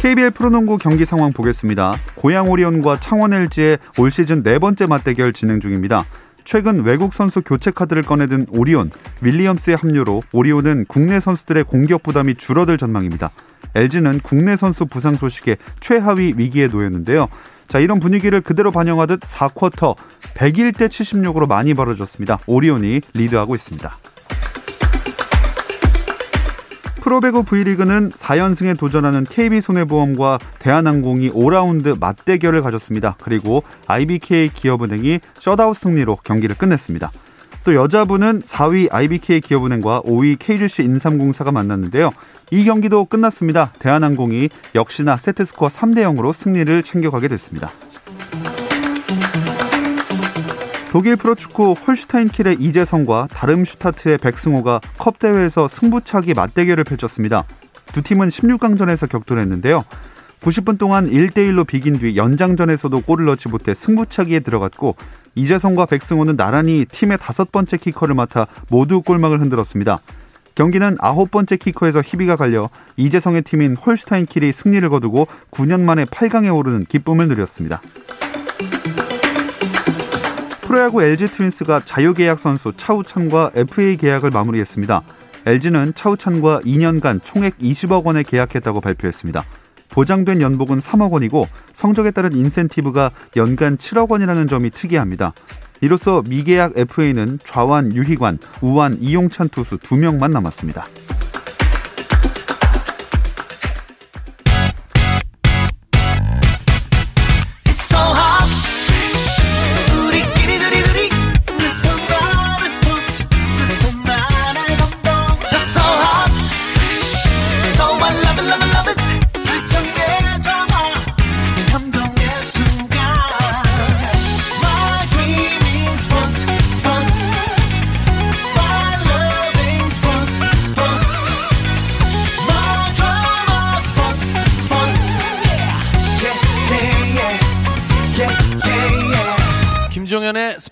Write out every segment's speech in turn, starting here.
KBL 프로농구 경기 상황 보겠습니다. 고양 오리온과 창원 LG의 올 시즌 네 번째 맞대결 진행 중입니다. 최근 외국 선수 교체 카드를 꺼내든 오리온, 윌리엄스의 합류로 오리온은 국내 선수들의 공격 부담이 줄어들 전망입니다. LG는 국내 선수 부상 소식에 최하위 위기에 놓였는데요. 자, 이런 분위기를 그대로 반영하듯 4쿼터 101대 76으로 많이 벌어졌습니다. 오리온이 리드하고 있습니다. 프로배구 V리그는 4연승에 도전하는 KB손해보험과 대한항공이 5라운드 맞대결을 가졌습니다. 그리고 IBK 기업은행이 셧아웃 승리로 경기를 끝냈습니다. 또 여자부는 4위 IBK 기업은행과 5위 KGC 인삼공사가 만났는데요. 이 경기도 끝났습니다. 대한항공이 역시나 세트스코어 3대 0으로 승리를 챙겨가게 됐습니다. 독일 프로축구 홀슈타인 킬의 이재성과 다름슈타트의 백승호가 컵 대회에서 승부차기 맞대결을 펼쳤습니다. 두 팀은 16강전에서 격돌했는데요. 90분 동안 1대1로 비긴 뒤 연장전에서도 골을 넣지 못해 승부차기에 들어갔고 이재성과 백승호는 나란히 팀의 다섯 번째 키커를 맡아 모두 골망을 흔들었습니다. 경기는 아홉 번째 키커에서 희비가 갈려 이재성의 팀인 홀슈타인 킬이 승리를 거두고 9년 만에 8강에 오르는 기쁨을 누렸습니다. 프로야구 LG 트윈스가 자유계약 선수 차우찬과 FA 계약을 마무리했습니다. LG는 차우찬과 2년간 총액 20억 원에 계약했다고 발표했습니다. 보장된 연봉은 3억 원이고 성적에 따른 인센티브가 연간 7억 원이라는 점이 특이합니다. 이로써 미계약 FA는 좌완, 유희관, 우완, 이용찬 투수 2명만 남았습니다.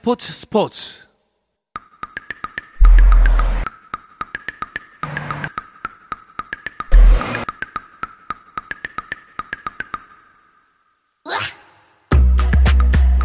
스포츠 스포츠.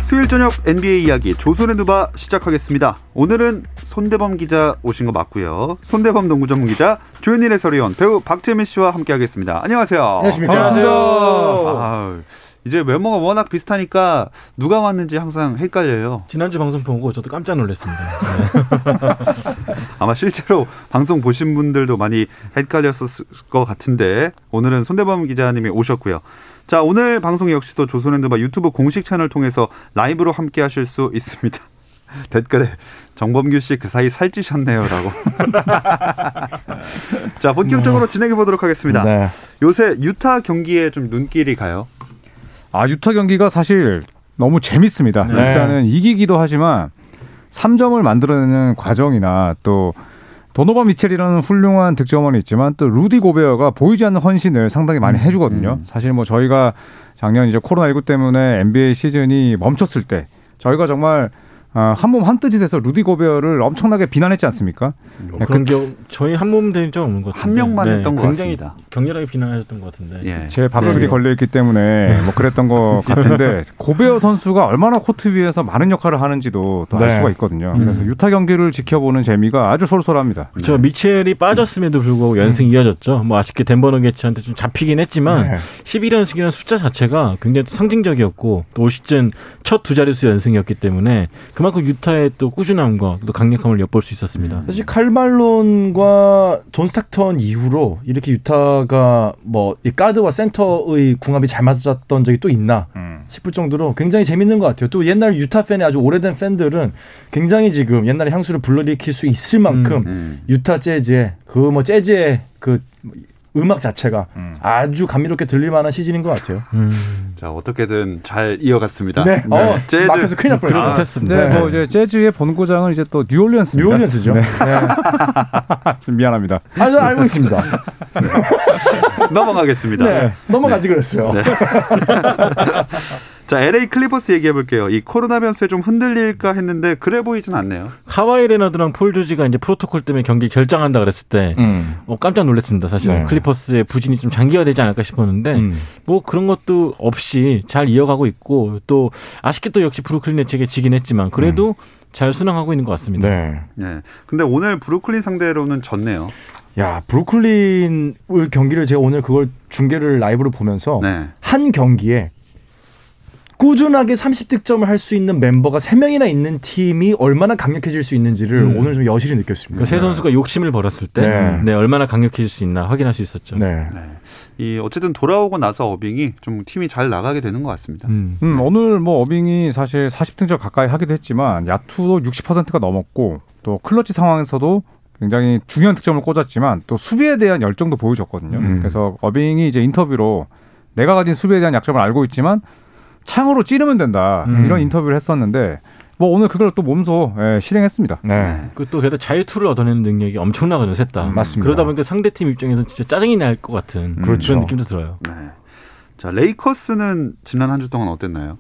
수요일 저녁 NBA 이야기 조선의 누바 시작하겠습니다. 오늘은 손대범 기자 오신 거 맞고요. 손대범 농구 전문 기자 조현일 해설위원 배우 박재민 씨와 함께하겠습니다. 안녕하세요. 안녕하십니까. 반갑습니다. 아, 이제 외모가 워낙 비슷하니까 누가 왔는지 항상 헷갈려요. 지난주 방송 보고 저도 깜짝 놀랐습니다. 네. 아마 실제로 방송 보신 분들도 많이 헷갈렸을 것 같은데 오늘은 손대범 기자님이 오셨고요. 자 오늘 방송 역시도 조선핸드바 유튜브 공식 채널 통해서 라이브로 함께 하실 수 있습니다. 댓글에 정범규 씨 그 사이 살찌셨네요라고. 자 본격적으로 진행해 보도록 하겠습니다. 네. 요새 유타 경기에 좀 눈길이 가요. 아 유타 경기가 사실 너무 재밌습니다. 네. 일단은 이기기도 하지만 3점을 만들어내는 과정이나 또 도노바 미첼이라는 훌륭한 득점원이 있지만 또 루디 고베어가 보이지 않는 헌신을 상당히 많이 해주거든요. 사실 뭐 저희가 작년 이제 코로나19 때문에 NBA 시즌이 멈췄을 때 저희가 정말 아, 한몸 한 뜻이 돼서 루디 고베어를 엄청나게 비난했지 않습니까? 뭐 네, 그런 경 저희 한몸 된 적 없는 것 같은데 한 명만 했던 것 굉장히 같습니다. 격렬하게 비난하셨던 것 같은데 예. 제 밥줄이 네. 걸려 있기 때문에 뭐 그랬던 것 같은데 고베어 선수가 얼마나 코트 위에서 많은 역할을 하는지도 또알 네. 수가 있거든요. 음. 그래서 유타 경기를 지켜보는 재미가 아주 쏠쏠합니다. 저 미첼이 빠졌음에도 불구하고 연승이 이어졌죠. 뭐 아쉽게 덴버 너게츠한테 좀 잡히긴 했지만 네. 11연승이라는 숫자 자체가 굉장히 상징적이었고 또 올 시즌 첫 두 자릿수 연승이었기 때문에 그만큼 그만큼 유타의 또 꾸준함과 또 강력함을 엿볼 수 있었습니다. 사실 칼 말론과 존 스탁턴 이후로 이렇게 유타가 뭐 이 가드와 센터의 궁합이 잘 맞았던 적이 또 있나 음. 싶을 정도로 굉장히 재밌는 것 같아요. 또 옛날 유타 팬의 아주 오래된 팬들은 굉장히 지금 옛날의 향수를 불러일으킬 수 있을 만큼 음. 유타 재즈의 그 뭐 재즈의 그 음악 자체가 음. 아주 감미롭게 들릴 만한 시즌인 것 같아요. 음. 자 어떻게든 잘 이어갔습니다. 네. 어, 재즈. 막혀서 큰일 날 뻔했어요. 그럴듯했습니다. 네, 네. 뭐 이제 재즈의 본고장은 이제 또 뉴올리언스입니다. 뉴올리언스죠. 네. 네. 좀 미안합니다. 아, 저 알고 있습니다. 넘어가겠습니다. 네. 넘어가지 그랬어요. 자 LA 클리퍼스 얘기해 볼게요. 이 코로나 변수에 좀 흔들릴까 했는데 그래 보이진 않네요. 카와이 레너드랑 폴 조지가 이제 프로토콜 때문에 경기 결장한다 그랬을 때 음. 어, 깜짝 놀랐습니다. 사실 네. 클리퍼스의 부진이 좀 장기화되지 않을까 싶었는데 음. 뭐 그런 것도 없이 잘 이어가고 있고 또 아쉽게 또 역시 브루클린 네츠에게 지긴 했지만 그래도 잘 순항하고 있는 것 같습니다. 네. 네. 근데 오늘 브루클린 상대로는 졌네요. 야, 브루클린 경기를 제가 오늘 그걸 중계를 라이브로 보면서 네. 한 경기에 꾸준하게 30득점을 할 수 있는 멤버가 3명이나 있는 팀이 얼마나 강력해질 수 있는지를 음. 오늘 좀 여실히 느꼈습니다. 그세 선수가 욕심을 벌였을 때 네. 네, 얼마나 강력해질 수 있나 확인할 수 있었죠. 네. 네. 이 어쨌든 돌아오고 나서 어빙이 좀 팀이 잘 나가게 되는 것 같습니다. 음. 음, 오늘 뭐 어빙이 사실 40등점 가까이 하기도 했지만 야투도 60%가 넘었고 또 클러치 상황에서도 굉장히 중요한 득점을 꽂았지만 또 수비에 대한 열정도 보여줬거든요. 음. 그래서 어빙이 이제 인터뷰로 내가 가진 수비에 대한 약점을 알고 있지만 창으로 찌르면 된다 음. 이런 인터뷰를 했었는데 뭐 오늘 그걸 또 몸소 예, 실행했습니다. 네. 그또 게다가 자유투를 얻어내는 능력이 엄청나거든요, 셋다. 음, 맞습니다. 그러다 보니까 상대 팀 입장에서 진짜 짜증이 날 것 같은 그렇죠. 그런 느낌도 들어요. 네. 자 레이커스는 지난 한 주 동안 어땠나요?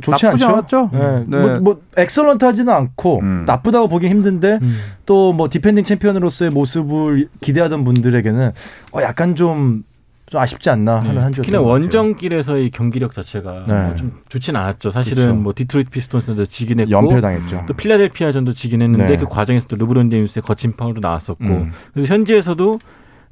좋지 나쁘지 않죠? 않았죠? 네. 네. 뭐, 뭐 excellent하지는 않고 음. 나쁘다고 보긴 힘든데 음. 또 뭐 defending 챔피언으로서의 모습을 기대하던 분들에게는 어, 약간 좀, 좀 아쉽지 않나 하는 한 주였던 특히나. 원정길에서의 경기력 자체가 네. 뭐 좀 좋진 않았죠. 사실은 그렇죠. 뭐 디트로이트 피스톤스도 지긴 했고 연패를 당했죠. 또 필라델피아전도 지긴 했는데 네. 그 과정에서 또 르브론 제임스의 거친 파울도 나왔었고 음. 그래서 현지에서도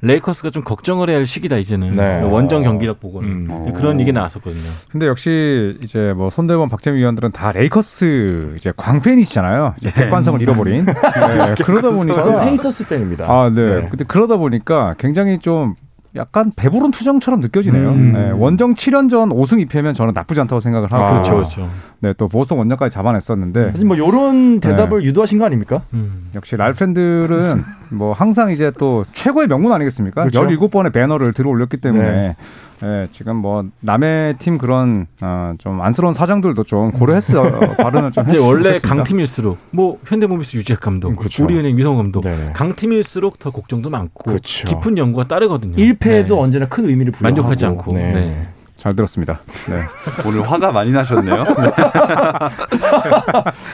레이커스가 좀 걱정을 해야 할 시기다 이제는 네. 원정 경기력 보고는 음. 어. 그런 얘기 나왔었거든요. 근데 역시 이제 뭐 손대범 박재민 위원들은 다 레이커스 이제 광팬이시잖아요. 이제 객관성을 잃어버린. 네, 그러다 저는 보니까 페이서스 팬입니다. 아, 네. 네. 근데 그러다 보니까 굉장히 좀 약간 배부른 투정처럼 느껴지네요. 음. 네, 원정 7연 전 5승 2패면 저는 나쁘지 않다고 생각을 하고. 아. 그렇죠, 그렇죠. 네, 또 보스턴 원정까지 잡아냈었는데 사실 뭐 이런 대답을 유도하신 거 아닙니까? 음. 역시 랄팬들은 뭐 항상 이제 또 최고의 명문 아니겠습니까? 그렇죠. 17번의 배너를 들어 올렸기 때문에 예, 지금 뭐 남의 팀 그런 어, 좀 안쓰러운 사정들도 좀 고려했어 발언을 좀 근데 원래 좋겠습니다. 강팀일수록 뭐 현대모비스 유재학 감독, 음, 그렇죠. 우리은행 유성 감독, 네네. 강팀일수록 더 걱정도 많고 그렇죠. 깊은 연구가 따르거든요. 1패에도 네. 언제나 큰 의미를 부여하고 만족하지 않고. 네. 네. 잘 들었습니다. 네. 오늘 화가 많이 나셨네요.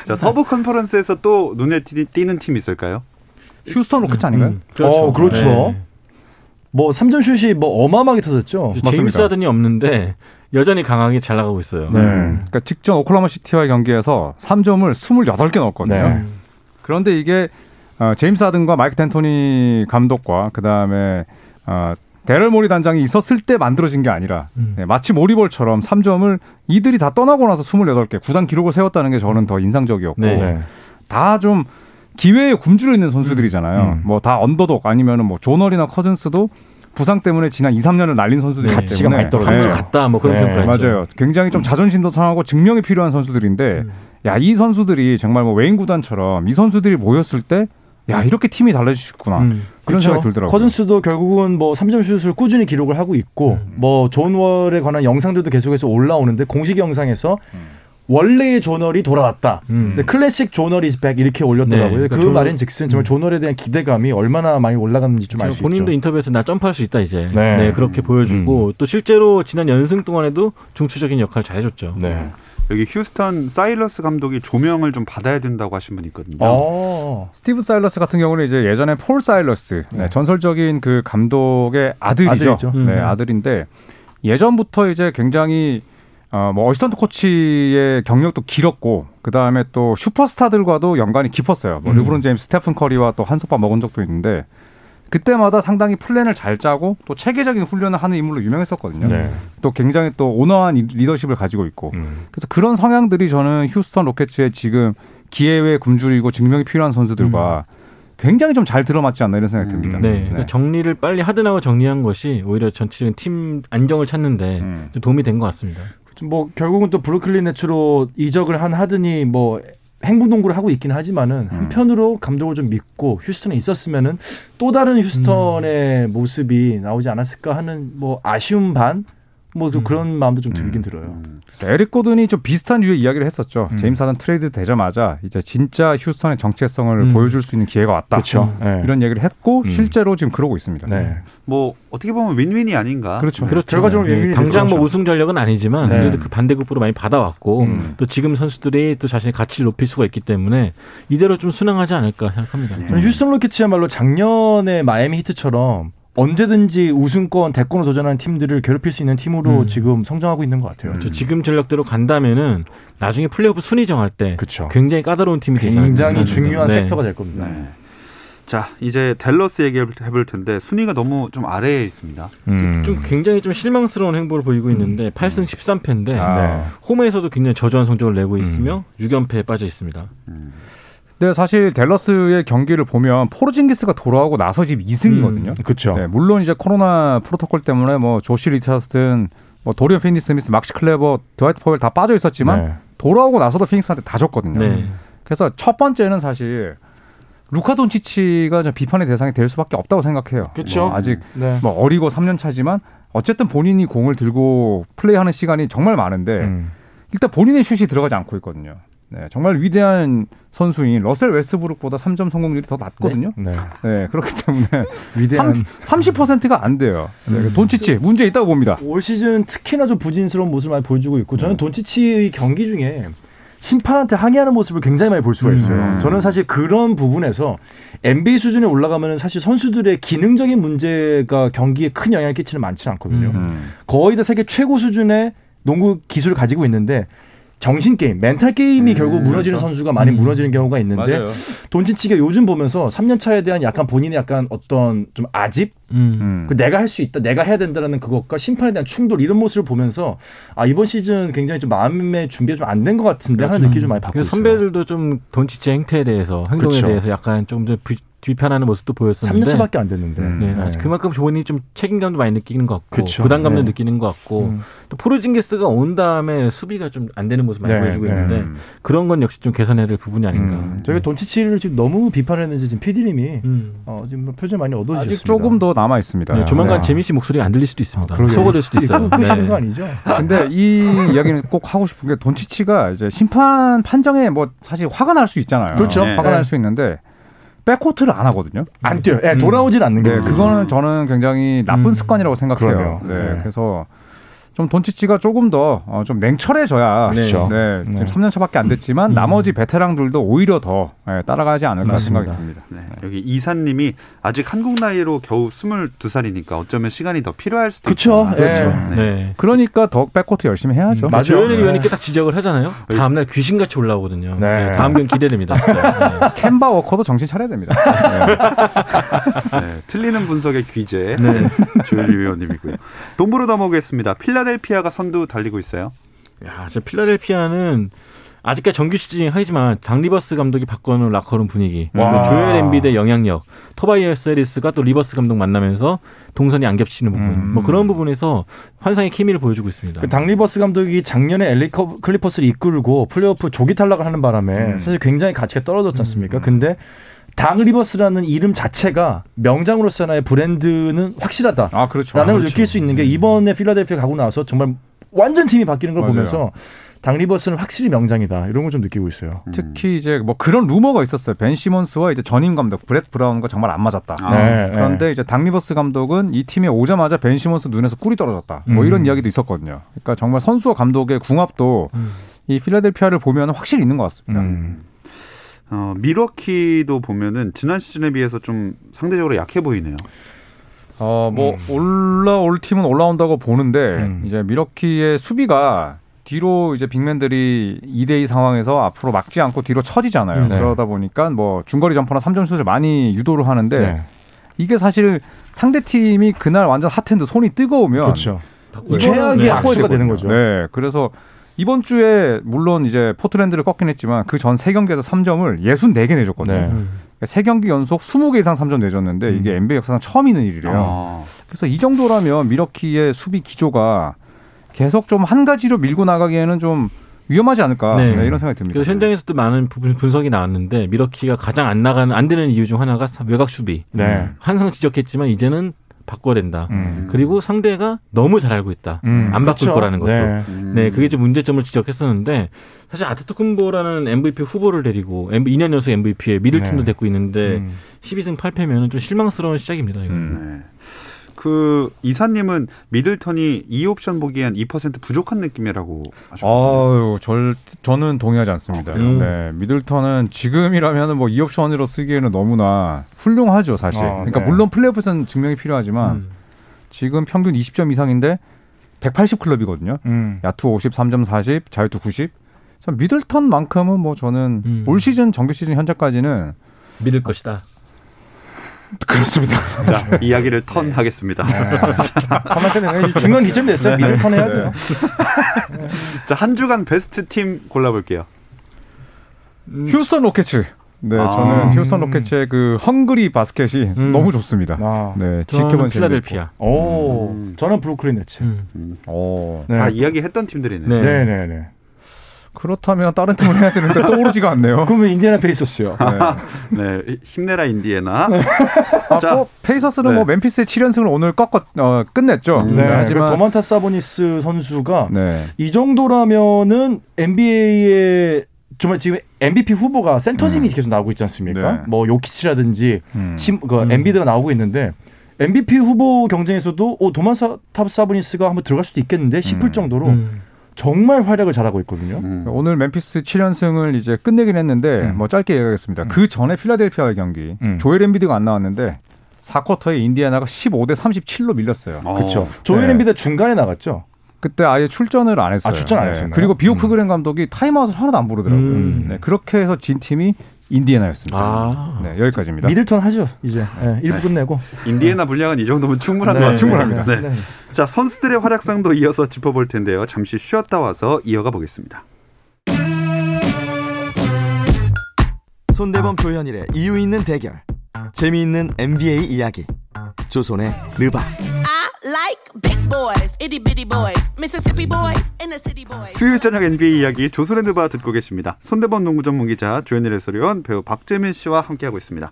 자 서부 컨퍼런스에서 또 눈에 띄- 띄는 팀 있을까요? 휴스턴 로켓츠 아닌가요? 음, 어, 그렇죠. 네. 뭐 3점 슛이 뭐 어마어마하게 터졌죠. 제임스. 하든이 없는데 여전히 강하게 잘 나가고 있어요. 네. 그러니까 직전 오클라호마 시티와의 경기에서 3점을 28개 넣었거든요. 네. 그런데 이게 어, 제임스 하든과 마이크 댄토니 감독과 그다음에 어, 데럴 모리 단장이 있었을 때 만들어진 게 아니라 음. 네, 마치 모리볼처럼 3점을 이들이 다 떠나고 나서 28개 구단 기록을 세웠다는 게 저는 더 인상적이었고 네. 네. 다 좀 기회에 굶주려 있는 선수들이잖아요. 음. 뭐다 언더독 아니면은 뭐 존 월이나 커즌스도 부상 때문에 지난 2, 3년을 날린 선수들이기 네. 가치가 때문에 많이 떨어졌죠. 한물 갔다 뭐 그런 네, 평가였죠. 맞아요. 굉장히 좀 자존심도 상하고 증명이 필요한 선수들인데 음. 야 이 선수들이 정말 뭐 외인 구단처럼 이 선수들이 모였을 때 야 이렇게 팀이 달라질 수 있구나 음. 그런 그렇죠. 생각이 들더라고요. 커즌스도 결국은 뭐 3점 슛을 꾸준히 기록을 하고 있고 음. 뭐 존 월에 관한 영상들도 계속해서 올라오는데 공식 영상에서 원래의 존 월이 돌아왔다. 음. 근데 classic 존 월 is back 이렇게 올렸더라고요. 네, 그러니까 그 존 월- 말인 즉슨 정말 존 월에 대한 기대감이 얼마나 많이 올라갔는지 좀 알 수 있죠. 본인도 인터뷰에서 나 점프할 수 있다 이제 네. 네, 그렇게 보여주고 또 실제로 지난 연승 동안에도 중추적인 역할을 잘해줬죠. 네. 여기 휴스턴 사일러스 감독이 조명을 좀 받아야 된다고 하신 분이 있거든요. 어. 스티브 사일러스 같은 경우는 이제 예전에 폴 사일러스 네, 네. 전설적인 그 감독의 아들이죠. 아들이죠. 음. 네, 아들인데 예전부터 이제 굉장히 어, 뭐 assistant 코치의 경력도 길었고 그 다음에 또 슈퍼스타들과도 연관이 깊었어요. 뭐 음. 르브론 제임스, 스테픈 커리와 또 한솥밥 먹은 적도 있는데 그때마다 상당히 플랜을 잘 짜고 또 체계적인 훈련을 하는 인물로 유명했었거든요. 네. 또 굉장히 또 온화한 이- 리더십을 가지고 있고 음. 그래서 그런 성향들이 저는 휴스턴 로켓츠의 지금 기회에 굶주리고 증명이 필요한 선수들과 굉장히 좀 잘 들어맞지 않나 이런 생각이 듭니다. 네, 그러니까 정리를 빨리 하든하고 정리한 것이 오히려 전체적인 팀 안정을 찾는데 음. 좀 도움이 된 것 같습니다. 뭐 결국은 또 브루클린 네츠로 이적을 한 하든이 뭐 행복농구를 하고 있긴 하지만은 한편으로 감독을 좀 믿고 휴스턴에 있었으면은 또 다른 휴스턴의 모습이 나오지 않았을까 하는 뭐 아쉬움 반 뭐또 그런 마음도 좀 들긴 들어요. 그래서 에릭 고든이 좀 비슷한 류의 이야기를 했었죠. 음. 제임스 하든 트레이드 되자마자 이제 진짜 휴스턴의 정체성을 음. 보여줄 수 있는 기회가 왔다. 그렇죠. 네. 이런 얘기를 했고 음. 실제로 지금 그러고 있습니다. 네. 뭐 어떻게 보면 윈윈이 아닌가. 그렇죠. 그렇죠. 결과적으로 네, 윈윈이 당장 뭐 됐죠. 우승 전력은 아니지만 네. 그래도 그 반대급부로 많이 받아왔고 음. 또 지금 선수들이 또 자신의 가치를 높일 수가 있기 때문에 이대로 좀 순항하지 않을까 생각합니다. 저는 휴스턴 로켓츠야말로 작년에 마이애미 히트처럼 언제든지 우승권 대권을 도전하는 팀들을 괴롭힐 수 있는 팀으로 음. 지금 성장하고 있는 것 같아요. 저 지금 전력대로 간다면은 나중에 플레이오프 순위 정할 때 그렇죠. 굉장히 까다로운 팀이 되지 않을까 굉장히. 중요한 네. 섹터가 될 겁니다. 네. 자 이제 댈러스 얘기를 해볼 텐데 순위가 너무 좀 아래에 있습니다. 음. 좀 굉장히 좀 실망스러운 행보를 보이고 있는데 8승 13패인데 아. 네. 홈에서도 굉장히 저조한 성적을 내고 있으며 6연패에 빠져 있습니다. 근 데 사실 댈러스의 경기를 보면 포르징기스가 돌아오고 나서 지금 2승이거든요. 음. 그렇죠. 네, 물론 이제 코로나 프로토콜 때문에 뭐 조시 리차드슨 뭐 도리언 피니 스미스, 막시 클레버, 드와이트 포웰 다 빠져 있었지만 네. 돌아오고 나서도 피닉스한테 다 졌거든요. 네. 그래서 첫 번째는 사실 루카 돈치치가 좀 비판의 대상이 될 수밖에 없다고 생각해요. 그쵸. 뭐 아직 네. 뭐 어리고 3년 차지만 어쨌든 본인이 공을 들고 플레이하는 시간이 정말 많은데 음. 일단 본인의 슛이 들어가지 않고 있거든요. 네, 정말 위대한 선수인 러셀 웨스브룩보다 3점 성공률이 더 낮거든요. 네. 네, 그렇기 때문에 위대한 30%가 안 돼요. 네, 돈치치 문제 있다고 봅니다. 올 시즌 특히나 좀 부진스러운 모습을 많이 보여주고 있고 저는 돈치치의 경기 중에 심판한테 항의하는 모습을 굉장히 많이 볼 수가 있어요. 음. 저는 사실 그런 부분에서 NBA 수준에 올라가면 사실 선수들의 기능적인 문제가 경기에 큰 영향을 끼치는 많지는 않거든요. 음. 거의 다 세계 최고 수준의 농구 기술을 가지고 있는데 정신 게임, 멘탈 게임이 결국 무너지는 선수가 많이 무너지는 경우가 있는데. 돈치치가 요즘 보면서 3년 차에 대한 약간 본인의 약간 어떤 좀 아집 음. 음. 그 내가 할 수 있다, 내가 해야 된다라는 그것과 심판에 대한 충돌 이런 모습을 보면서 아 이번 시즌 굉장히 좀 마음의 준비가 좀 안 된 것 같은데 하는 느낌이 좀 많이 받고 그래서 있어요. 선배들도 좀 돈치치 행태에 대해서 행동에 그쵸. 대해서 약간 좀더 비판하는 모습도 보였었는데 3년 차밖에 안 됐는데. 음. 네, 네. 그만큼 본인이 좀 책임감도 많이 느끼는 것 같고 그쵸. 부담감도 네. 느끼는 것 같고 음. 또 포르징기스가 온 다음에 수비가 좀 안 되는 모습 많이 네, 보여주고 네. 있는데 음. 그런 건 역시 좀 개선해야 될 부분이 아닌가. 음. 저희가 돈치치를 지금 너무 비판했는지 지금 PD님이 음. 어, 지금 뭐 표정 많이 어두워지셨습니다. 아직 조금 더 남아 있습니다. 네, 조만간 네. 재민 씨 목소리가 안 들릴 수도 있습니다. 아. 소거될 수도 있어요. 끄시는 네. 거 아니죠? 근데 이 이야기는 꼭 하고 싶은 게 돈치치가 이제 심판 판정에 뭐 사실 화가 날 수 있잖아요. 그렇죠. 화가 네. 날수 있는데 백코트를 안 하거든요. 안 뛰어요. 예, 돌아오진 않는 게. 네, 그거는 저는 굉장히 나쁜 음. 습관이라고 생각해요. 네, 네. 그래서 좀 돈치치가 조금 더 어, 좀 냉철해져야 그렇죠. 네, 네. 지금 3년 차밖에 안 됐지만 음. 나머지 베테랑들도 오히려 더 예, 따라가지 않을까 맞습니다. 생각이 듭니다. 네, 여기 이사님이 아직 한국 나이로 겨우 22살이니까 어쩌면 시간이 더 필요할 수도 그쵸. 있다. 예. 네. 네. 그러니까 더 백코트 열심히 해야죠. 맞아요. 조현일 네. 의원님께 딱 지적을 하잖아요. 다음날 귀신같이 올라오거든요. 네. 네, 다음 경기 기대됩니다. 캔바 워커도 정신 차려야 됩니다. 네. 네, 틀리는 분석의 귀재 네. 조현일 위원님이고요. 동부로 넘어오겠습니다. 필라 델피아가 선두 달리고 있어요. 네. 야, 저 필라델피아는 아직까지 정규 시즌이 하지만 닥 리버스 감독이 바꿔놓은 라커룸 분위기, 와. 또 조엘 엠비드의 영향력, 토바이어스 해리스가 또 리버스 감독 만나면서 동선이 안 겹치는 부분, 음. 뭐 그런 부분에서 환상의 케미를 보여주고 있습니다. 그 닥 리버스 감독이 작년에 커- 클리퍼스를 이끌고 플레이오프 조기 탈락을 하는 바람에 음. 사실 굉장히 가치가 떨어졌지 않습니까? 근데 닥 리버스라는 이름 자체가 명장으로서 하나의 브랜드는 확실하다. 아 그렇죠. 라는 걸 그렇죠. 느낄 수 있는 게 이번에 필라델피아 가고 나서 정말 완전 팀이 바뀌는 걸 맞아요. 보면서 닥 리버스는 확실히 명장이다. 이런 걸 좀 느끼고 있어요. 특히 이제 뭐 그런 루머가 있었어요. 벤 시몬스와 이제 전임 감독 브렛 브라운과 정말 안 맞았다. 아, 네, 그런데 이제 닥 리버스 감독은 이 팀에 오자마자 벤 시몬스 눈에서 꿀이 떨어졌다. 뭐 음. 이런 이야기도 있었거든요. 그러니까 정말 선수와 감독의 궁합도 음. 이 필라델피아를 보면 확실히 있는 것 같습니다. 음. 어, 밀워키도 보면은 지난 시즌에 비해서 좀 상대적으로 약해 보이네요. 어, 뭐 올라올 팀은 올라온다고 보는데 음. 이제 밀워키의 수비가 뒤로 이제 big man들이 2대2 상황에서 앞으로 막지 않고 뒤로 처지잖아요. 음, 네. 그러다 보니까 뭐 중거리 jumper나 3점 슛을 많이 유도를 하는데 네. 이게 사실 상대 팀이 그날 완전 hot hand 손이 뜨거우면 그렇죠. 최악의. 악수가 되는. 거죠. 네. 그래서 이번 주에 물론 이제 포트랜드를 꺾긴 했지만 그 전 세 경기에서 3점을 64개 내줬거든요. 네. 음. 세 경기 연속 20개 이상 3점 내줬는데 이게 NBA 역사상 처음 있는 일이래요. 아. 그래서 이 정도라면 미러키의 수비 기조가 계속 좀 한 가지로 밀고 나가기에는 좀 위험하지 않을까 네. 네, 이런 생각이 듭니다. 그래서 현장에서도 많은 부분 분석이 나왔는데 미러키가 가장 안 나가는 안 되는 이유 중 하나가 외곽 수비. 네. 항상 지적했지만 이제는 바꿔야 된다. 음. 그리고 상대가 너무 잘 알고 있다. 음, 안 바꿀 그쵸. 거라는 것도. 네. 음. 네, 그게 좀 문제점을 지적했었는데 사실 아테토쿤보라는 MVP 후보를 데리고 2년 연속 MVP에 미들팀도 네. 데리고 있는데 음. 12승 8패면은 좀 실망스러운 시작입니다. 이거. 음. 네. 그 이사님은 미들턴이 이 옵션 보기엔 2% 부족한 느낌이라고 하셨거든요. 아유, 절, 저는 동의하지 않습니다. 아? 네, 미들턴은 지금이라면 뭐 2옵션으로 쓰기에는 너무나 훌륭하죠, 사실. 아, 그러니까 네. 물론 플레이오프에서는 증명이 필요하지만 음. 지금 평균 20점 이상인데 180 클럽이거든요. 음. 야투 50, 3점 40, 자유투 90. 참 미들턴만큼은 뭐 저는 음. 올 시즌 정규 시즌 현재까지는 믿을 것이다. 그렇습니다. 자, 이야기를 턴 하겠습니다. 턴할 때는 이제 중간 기점이 됐어요. 미들 턴 해야 돼요. 자, 한 주간 베스트 팀 골라볼게요. 휴스턴 로켓츠. 네, 아. 저는 휴스턴 로켓츠의 그 hungry basket이 음. 너무 좋습니다. 아. 네, 지켜본 필라델피아. 오, 음. 저는 브루클린 네츠. 음. 오. 네. 다 이야기했던 팀들이네요. 네. 네, 네, 네. 그렇다면 다른 팀을 해야 되는데 떠오르지가 않네요. 그러면 인디애나 페이서스요. 네. 네, 힘내라 인디애나. 아, 자, 뭐 페이서스는 네. 뭐 멤피스의 7연승을 오늘 꺾었 어, 끝냈죠. 음. 네, 네, 하지만 도만타스 사보니스 선수가 네. 이 정도라면은 NBA의 정말 지금 MVP 후보가 센터진이 계속 나오고 있지 않습니까? 네. 뭐 요키치라든지 음. 심, 그 음. 엠비드가 나오고 있는데 MVP 후보 경쟁에서도 오, 도만타스 사보니스가 한번 들어갈 수도 있겠는데 싶을 음. 정도로 음. 정말 활약을 잘하고 있거든요. 음. 오늘 멤피스 7연승을 이제 끝내긴 했는데 음. 뭐 짧게 얘기하겠습니다. 음. 그 전에 필라델피아의 경기 음. 조엘 엠비드가 안 나왔는데 4쿼터에 인디애나가 15대 37로 밀렸어요. 어. 그렇죠. 조엘 네. 엠비드 중간에 나갔죠. 그때 아예 출전을 안 했어요. 아, 출전 안 했었나요? 그리고 비요 음. 크그렌 감독이 타임아웃을 하나도 안 부르더라고요. 음. 네, 그렇게 해서 진 팀이 인디애나였습니다. 아. 네, 여기까지입니다. 미들턴 하죠 이제 네, 1부 끝내고 인디애나 분량은 이 정도면 충분한 네, 것 같습니다. 충분합니다. 네. 자, 선수들의 활약상도 이어서 짚어볼 텐데요. 잠시 쉬었다 와서 이어가 보겠습니다. 손대범 조현일의 이유 있는 대결 재미있는 NBA 이야기 조선의 느바 I like big boys, itty bitty boys, Mississippi boys, and the city boys. 수요일 저녁 NBA 이야기 조선의 느바 듣고 계십니다. 손대범 농구 전문 기자 조현일 해설위원 배우 박재민 씨와 함께하고 있습니다.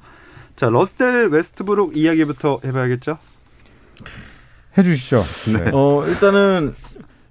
자, 러셀 웨스트브룩 이야기부터 해봐야겠죠? 해주시죠. 네. 어, 일단은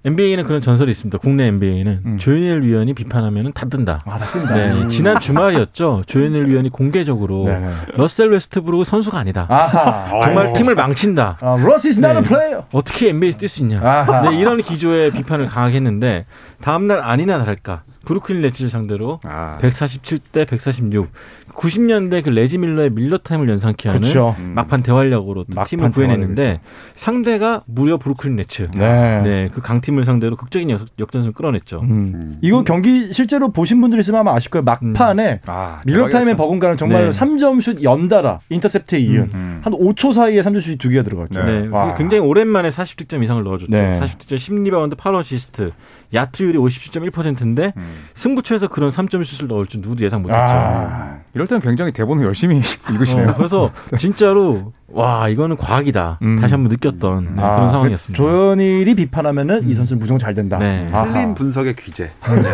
NBA는 그런 전설이 있습니다. 국내 NBA는 음. 조현일 위원이 비판하면 다 뜬다. 아, 다 뜬다. 네, 지난 주말이었죠. 조현일 위원이 공개적으로 네네. 러셀 웨스트브룩 선수가 아니다. 아하. 정말 아이고. 팀을 망친다. 아, 러스 is not 네. a player. 어떻게 NBA에서 뛸 수 있냐. 네, 이런 기조의 비판을 강하게 했는데 다음날 아니나 다를까 브루클린 네츠를 상대로 아, 147대 146. 90년대 그 레지 밀러의 밀러 타임을 연상케 하는 그렇죠. 음. 막판 대활약으로 또 막판 팀을 구해냈는데 상대가 무려 브루클린 네츠. 네. 네, 그 강팀을 상대로 극적인 역, 역전승을 끌어냈죠. 음. 이거 경기 실제로 보신 분들 있으면 아마 아실 거예요. 막판에 아, 밀러 타임의 버금가는 정말로 네. 3점 슛 연달아 인터셉트에 이은 음. 한 5초 사이에 3점 슛이 두 개가 들어갔죠. 네, 와. 굉장히 오랜만에 40득점 이상을 넣어줬죠. 네. 40득점, 10리바운드, 8어시스트, 야투율이 57.1%인데 음. 승부처에서 그런 3점 슛을 넣을 줄 누구도 예상 못했죠. 아. 이럴 때는 굉장히 대본을 열심히 읽으시네요. 어, 그래서 진짜로 와 이거는 과학이다. 음. 다시 한번 느꼈던 네, 아, 그런 상황이었습니다. 조현일이 비판하면은 이 선수는 무조건 잘 된다. 네. 아하. 틀린 분석의 귀재. 그러니까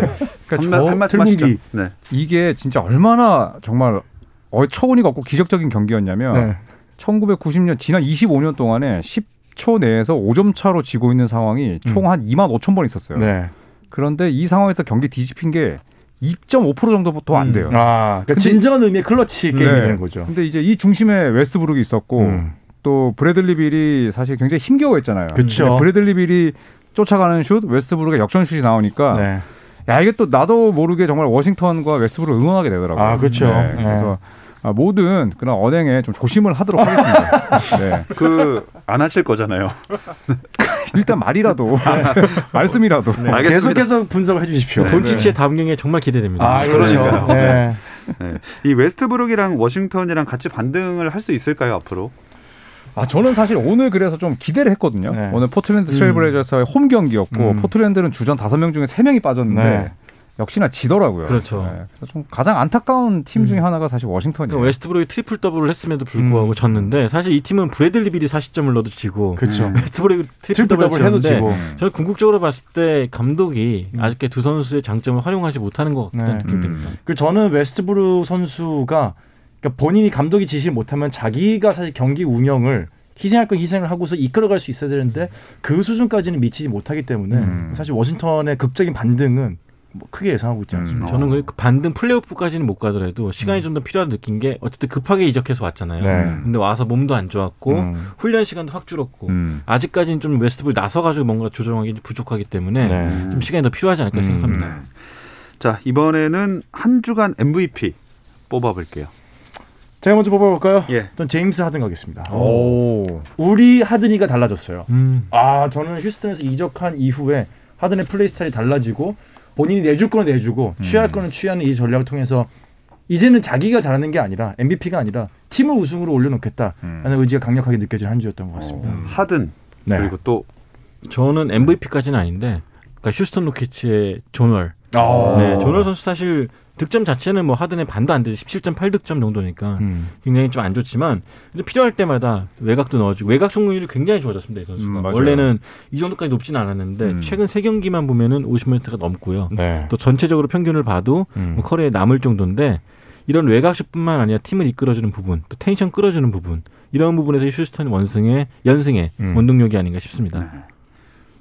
한, 말- 저한 말씀 하시죠. 틀림기. 네. 이게 진짜 얼마나 정말 어처구니가 없고 기적적인 경기였냐면 네. 1990년 지난 25년 동안에 10 초 내에서 5점 차로 지고 있는 상황이 총한 2만 5천 번 있었어요. 네. 그런데 이 상황에서 경기 뒤집힌 게 2.5% 정도밖에 안 음. 돼요. 아, 그러니까 진정한 의미의 클러치 게임이 네. 되는 거죠. 근데 이제 이 중심에 웨스트브룩이 있었고 음. 또 브래들리 빌이 사실 굉장히 힘겨워했잖아요. 근데 브래들리 빌이 쫓아가는 슛, 웨스트브룩의 역전 슛이 나오니까 네. 야 이게 또 나도 모르게 정말 워싱턴과 웨스트브룩을 응원하게 되더라고요. 아, 그렇죠. 네, 네. 그래서 아, 모든 그런 언행에 좀 조심을 하도록 하겠습니다. 네. 그, 안 하실 거잖아요. 일단 말이라도 말씀이라도 네. 알겠습니다. 계속해서 분석을 해주십시오. 돈치치의 다음 경기에 정말 기대됩니다. 아, 그러니까요. 네. 네. 이 웨스트브룩이랑 워싱턴이랑 같이 반등을 할 수 있을까요, 앞으로? 아 저는 사실 오늘 그래서 좀 기대를 했거든요. 네. 오늘 포틀랜드 트레일블레이저스의 홈 경기였고 음. 포틀랜드는 주전 다섯 명 중에 세 명이 빠졌는데 네. 역시나 지더라고요. 그렇죠. 네, 그래서 좀 가장 안타까운 팀 중에 하나가 사실 워싱턴이에요. 그러니까 웨스트브룩이 트리플 더블을 했음에도 불구하고 음. 졌는데 사실 이 팀은 브래들리 빌이 40점을 넣어도 지고 그렇죠. 웨스트브룩이 트리플 트리플 더블을 더블 해도 지고. 저는 궁극적으로 봤을 때 감독이 아직까지 두 선수의 장점을 활용하지 못하는 것 같다는 네. 느낌이 음. 듭니다. 그리고 저는 웨스트브룩 선수가 그러니까 본인이 감독이 지시를 못하면 자기가 사실 경기 운영을 희생할 건 희생을 하고서 이끌어갈 수 있어야 되는데 그 수준까지는 미치지 못하기 때문에 음. 사실 워싱턴의 극적인 반등은 뭐 크게 예상하고 있지 않습니다. 음. 저는 그 반등 플레이오프까지는 못 가더라도 시간이 좀더 필요하다 느낀 게 어쨌든 급하게 이적해서 왔잖아요. 네. 근데 와서 몸도 안 좋았고 음. 훈련 시간도 확 줄었고 음. 아직까지는 좀 웨스트브룩이 나서가지고 뭔가 조정하기 부족하기 때문에 네. 좀 시간이 더 필요하지 않을까 음. 생각합니다. 자 이번에는 한 주간 MVP 뽑아볼게요. 제가 먼저 뽑아볼까요? 예. 전 제임스 하든 가겠습니다. 오. 우리 하든이가 달라졌어요. 음. 아 저는 휴스턴에서 이적한 이후에 하든의 플레이 스타일이 달라지고 본인이 내줄 거는 내주고 취할 거는 취하는 이 전략을 통해서 이제는 자기가 잘하는 게 아니라 MVP가 아니라 팀을 우승으로 올려놓겠다라는 의지가 강력하게 느껴지는 한 주였던 것 같습니다. 어, 하든 네. 그리고 또 저는 MVP까지는 아닌데 그러니까 휴스턴 로켓츠의 존월. 아. 네, 존월 선수 사실 득점 자체는 뭐 하든의 반도 안 되지 17.8득점 정도니까 음. 굉장히 좀 안 좋지만 근데 필요할 때마다 외곽도 넣어주고 외곽 성공률이 굉장히 좋아졌습니다 이 선수가 음. 원래는 이 정도까지 높지는 않았는데 음. 최근 세 경기만 보면은 50%가 넘고요 네. 또 전체적으로 평균을 봐도 음. 뭐 커리에 남을 정도인데 이런 외곽슛뿐만 아니라 팀을 이끌어주는 부분 또 텐션 끌어주는 부분 이런 부분에서 휴스턴 원승의 연승의 음. 원동력이 아닌가 싶습니다.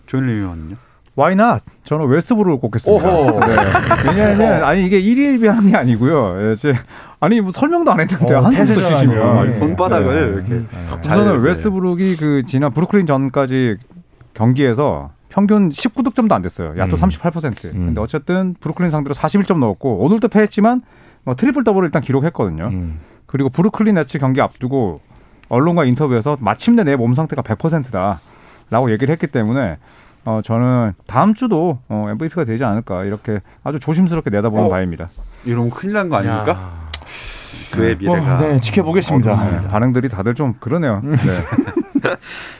조현일 위원은요? Why not? 저는 웨스트브룩을 꼽겠습니다. 네. 왜냐하면 아니 이게 1위 비하는 게 아니고요. 예, 제, 아니 뭐 설명도 안 했는데 어, 한숨도 치시면 전환이. 손바닥을 네. 이렇게 우선은 잘- 웨스트브룩이 그 지난 브루클린 전까지 경기에서 평균 19득점도 안 됐어요. 야투 음. 38%. 음. 근데 어쨌든 브루클린 상대로 41점 넣었고 오늘도 패했지만 뭐 트리플 더블을 일단 기록했거든요. 음. 그리고 브루클린 네츠 경기 앞두고 언론과 인터뷰에서 마침내 내 몸 상태가 100%다 라고 얘기를 했기 때문에 어 저는 다음 주도 어 MVP가 되지 않을까 이렇게 아주 조심스럽게 내다보는 어? 바입니다. 이러면 큰일 난 거 아닙니까? 야. 그의 미래가. 어, 네, 지켜보겠습니다. 네, 반응들이 다들 좀 그러네요. 네.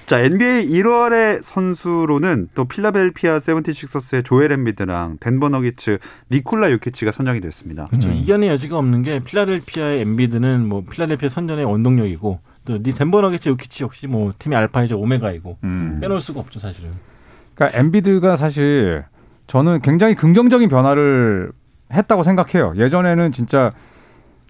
자 NBA 1월의 선수로는 또 필라델피아 세븐티식서스의 조엘 엠비드랑 덴버 너기츠 니콜라 요키치가 선정이 됐습니다. 그렇죠. 음. 이견의 여지가 없는 게 필라델피아의 엠비드는 뭐 필라델피아 선전의 원동력이고 또니 덴버 너게츠 요키치 역시 뭐 팀의 알파이자 오메가이고 음. 빼놓을 수가 없죠 사실은. 그러니까 엠비드가 사실 저는 굉장히 긍정적인 변화를 했다고 생각해요. 예전에는 진짜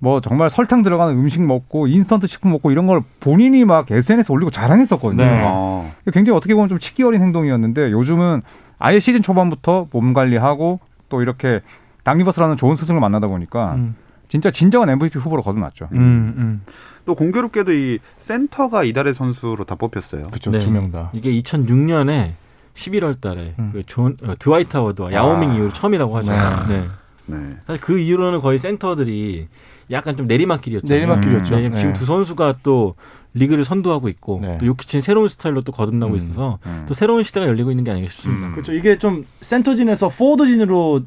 뭐 정말 설탕 들어가는 음식 먹고 인스턴트 식품 먹고 이런 걸 본인이 막 SNS 에 올리고 자랑했었거든요. 네. 어. 굉장히 어떻게 보면 좀 치기 어린 행동이었는데 요즘은 아예 시즌 초반부터 몸 관리하고 또 이렇게 당리버스라는 좋은 스승을 만나다 보니까 음. 진짜 진정한 MVP 후보로 거듭났죠. 음, 음. 또 공교롭게도 이 센터가 이달의 선수로 다 뽑혔어요. 그렇죠. 네. 두명 다. 이게 2006년에 11월 달에 음. 그 존, 어, 드와이트 하워드와 야오밍 이후로 처음이라고 하죠. 네. 네. 사실 그 이후로는 거의 센터들이 약간 좀 내리막길이었죠. 내리막길이었죠. 네, 지금 네. 두 선수가 또 리그를 선도하고 있고 네. 또 요키치는 새로운 스타일로 또 거듭나고 음. 있어서 음. 또 새로운 시대가 열리고 있는 게 아닌가 싶습니다. 그렇죠. 이게 좀 센터진에서 포워드진으로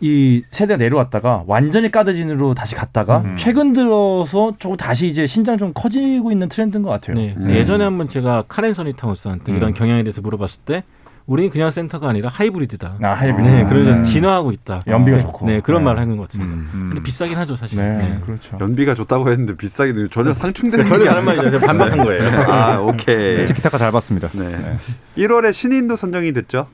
이 세대가 내려왔다가 완전히 가드진으로 다시 갔다가 음. 최근 들어서 조금 다시 이제 신장 좀 커지고 있는 트렌드인 것 같아요. 네. 음. 예전에 한번 제가 카렌 서니 타운스한테 음. 이런 경향에 대해서 물어봤을 때 우리는 그냥 센터가 아니라 하이브리드다. 아, 하이브리드. 네, 그래서 네. 진화하고 있다. 연비가 네, 좋고. 네, 그런 네. 말을 하는 것 같습니다. 음. 근데 비싸긴 하죠, 사실. 네, 네. 그렇죠. 연비가 좋다고 했는데 비싸게 들 전혀 상충되는 전혀 게 다른. 말이죠. 제가 반박한 거예요. 아, 오케이. 티키타카 잘 봤습니다. 네. 1월에 신인도 선정이 됐죠.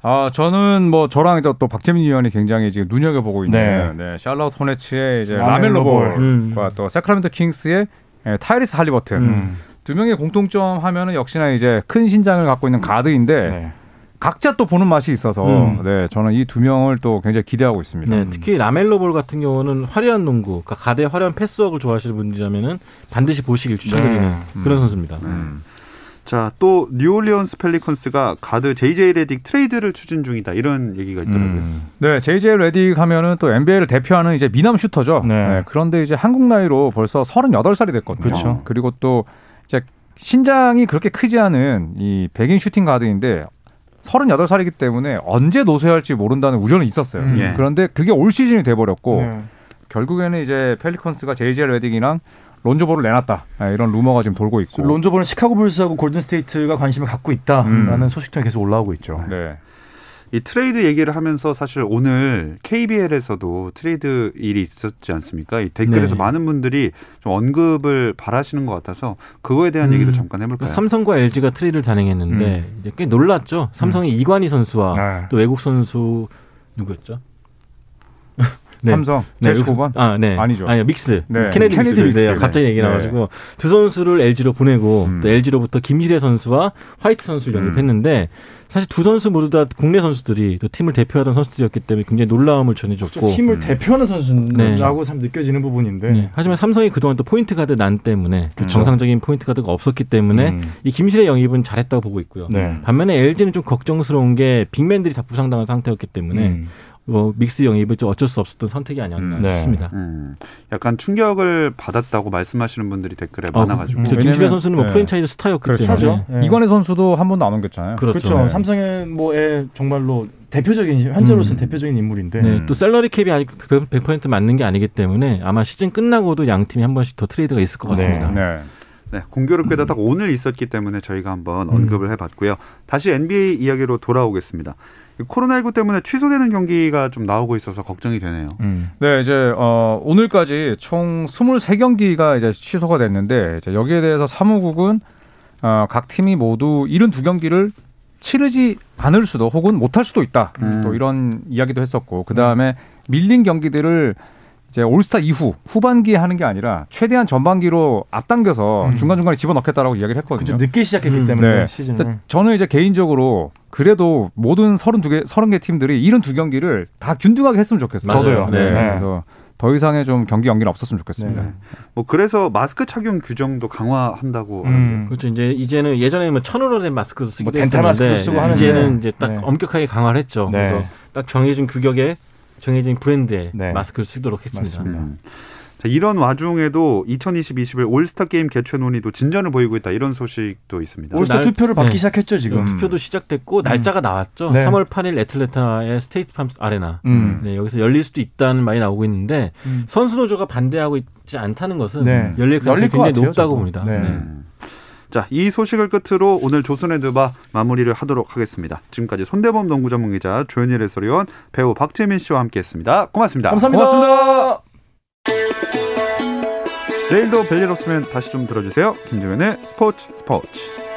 아 저는 뭐 저랑 이제 또 박재민 위원이 굉장히 지금 눈여겨 보고 있는 네. 샬럿 호네츠의 이제 라멜로 볼. 볼과 음. 또 새크라멘토 킹스의 예, 타이리스 할리버튼 음. 두 명의 공통점 하면은 역시나 이제 큰 신장을 갖고 있는 가드인데 네. 각자 또 보는 맛이 있어서 음. 네 저는 이 두 명을 또 굉장히 기대하고 있습니다. 네, 특히 라멜로 볼 같은 경우는 화려한 농구, 그러니까 가드의 화려한 패스워크를 좋아하시는 분들이라면은 반드시 보시길 추천드리는 네. 그런 선수입니다. 음. 자, 또 뉴올리언스 펠리컨스가 가드 JJ 레딕 트레이드를 추진 중이다. 이런 얘기가 있더라고요. 음. 네, JJ 레딕 하면은 또 NBA를 대표하는 이제 미남 슈터죠. 네. 네, 그런데 이제 한국 나이로 벌써 38살이 됐거든요. 그쵸. 그리고 또 이제 신장이 그렇게 크지 않은 이 백인 슈팅 가드인데 38살이기 때문에 언제 노쇠할지 모른다는 우려는 있었어요. 음. 예. 그런데 그게 올 시즌이 돼 버렸고 네. 결국에는 이제 펠리컨스가 JJ 레딕이랑 론조 볼을 내놨다 예, 이런 루머가 지금 돌고 있고. 론조 볼은 시카고 불스하고 골든 스테이트가 관심을 갖고 있다라는 음. 소식통이 계속 올라오고 있죠. 네. 이 트레이드 얘기를 하면서 사실 오늘 KBL에서도 트레이드 일이 있었지 않습니까? 이 댓글에서 네. 많은 분들이 좀 언급을 바라시는 것 같아서 그거에 대한 음. 얘기도 잠깐 해볼까요? 삼성과 LG가 트레이드를 단행했는데 이제 꽤 놀랐죠. 삼성이 이관희 선수와 네. 또 외국 선수 누구였죠? 네. 삼성 네, 제 외국- 9번 아, 네. 아니죠. 아니, 믹스. 네. 케네디, 케네디 믹스. 네. 갑자기 얘기 네. 나가지고 두 선수를 LG로 보내고 음. 또 LG로부터 김시래 선수와 화이트 선수를 음. 영입했는데 사실 두 선수 모두 다 국내 선수들이 또 팀을 대표하던 선수들이었기 때문에 굉장히 놀라움을 전해줬고 팀을 음. 대표하는 선수라고 네. 참 느껴지는 부분인데 네. 하지만 삼성이 그동안 또 포인트 가드 난 때문에 정상적인 포인트 가드가 없었기 때문에 음. 이 김시래 영입은 잘했다고 보고 있고요. 네. 반면에 LG는 좀 걱정스러운 게 빅맨들이 다 부상당한 상태였기 때문에 음. 뭐 믹스 영입은 좀 어쩔 수 없었던 선택이 아니었나 음. 네. 싶습니다. 음, 약간 충격을 받았다고 말씀하시는 분들이 댓글에 아, 많아가지고 그렇죠. 김시래 선수는 뭐 네. 프랜차이즈 스타였기 그렇죠. 때문에 하죠. 네. 이관의 선수도 한 번도 안 옮겼잖아요. 그렇죠. 그렇죠. 네. 삼성의 뭐의 정말로 대표적인 현재로서는 음. 대표적인 인물인데 네, 음. 또 셀러리 캡이 아직 100% 맞는 게 아니기 때문에 아마 시즌 끝나고도 양 팀이 한 번씩 더 트레이드가 있을 것 같습니다. 네. 네, 공교롭게도 딱 오늘 있었기 때문에 저희가 한번 음. 언급을 해봤고요. 다시 NBA 이야기로 돌아오겠습니다. 이 코로나19 때문에 취소되는 경기가 좀 나오고 있어서 걱정이 되네요. 음. 네, 이제 어, 오늘까지 총 23경기가 이제 취소가 됐는데 이제 여기에 대해서 사무국은 어, 각 팀이 모두 72경기를 치르지 않을 수도 혹은 못할 수도 있다. 음. 또 이런 이야기도 했었고 그 다음에 밀린 경기들을 이제 올스타 이후 후반기에 하는 게 아니라 최대한 전반기로 앞당겨서 음. 중간중간에 집어넣겠다라고 이야기를 했거든요. 좀 늦게 시작했기 음. 때문에 네. 시즌을 근데 저는 이제 개인적으로 그래도 모든 32개, 30개 팀들이 72경기를 다 균등하게 했으면 좋겠어요. 저도요. 네. 네. 그래서 더 이상의 좀 경기 연기는 없었으면 좋겠습니다. 네. 뭐 그래서 마스크 착용 규정도 강화한다고 하는데 음. 그렇죠. 이제 이제는 예전에는 뭐 천으로 된 마스크도 쓰기도 뭐 했었는데 쓰고 하는데. 이제는 이제 딱 네. 엄격하게 강화를 했죠. 네. 그래서 딱 정해진 규격에 정해진 브랜드의 네. 마스크를 쓰도록 했습니다. 맞습니다. 음. 자, 이런 와중에도 2020-21 올스타 게임 개최 논의도 진전을 보이고 있다. 이런 소식도 있습니다. 올스타 날- 투표를 받기 네. 시작했죠 지금. 투표도 시작됐고 날짜가 나왔죠. 네. 3월 8일 애틀랜타의 스테이트 팜 아레나. 음. 네, 여기서 열릴 수도 있다는 말이 나오고 있는데 음. 선수 노조가 반대하고 있지 않다는 것은 네. 열릴 가능성이 열릴 것 굉장히 같아요, 높다고 저도. 봅니다. 자, 이 소식을 끝으로 오늘 조선의 드바 마무리를 하도록 하겠습니다. 지금까지 손대범 농구 전문 기자 조현일 해설위원 배우 박재민 씨와 함께했습니다. 고맙습니다. 감사합니다. 고맙습니다. 내일도 별일 없으면 다시 좀 들어주세요. 김종현의 스포츠 스포츠.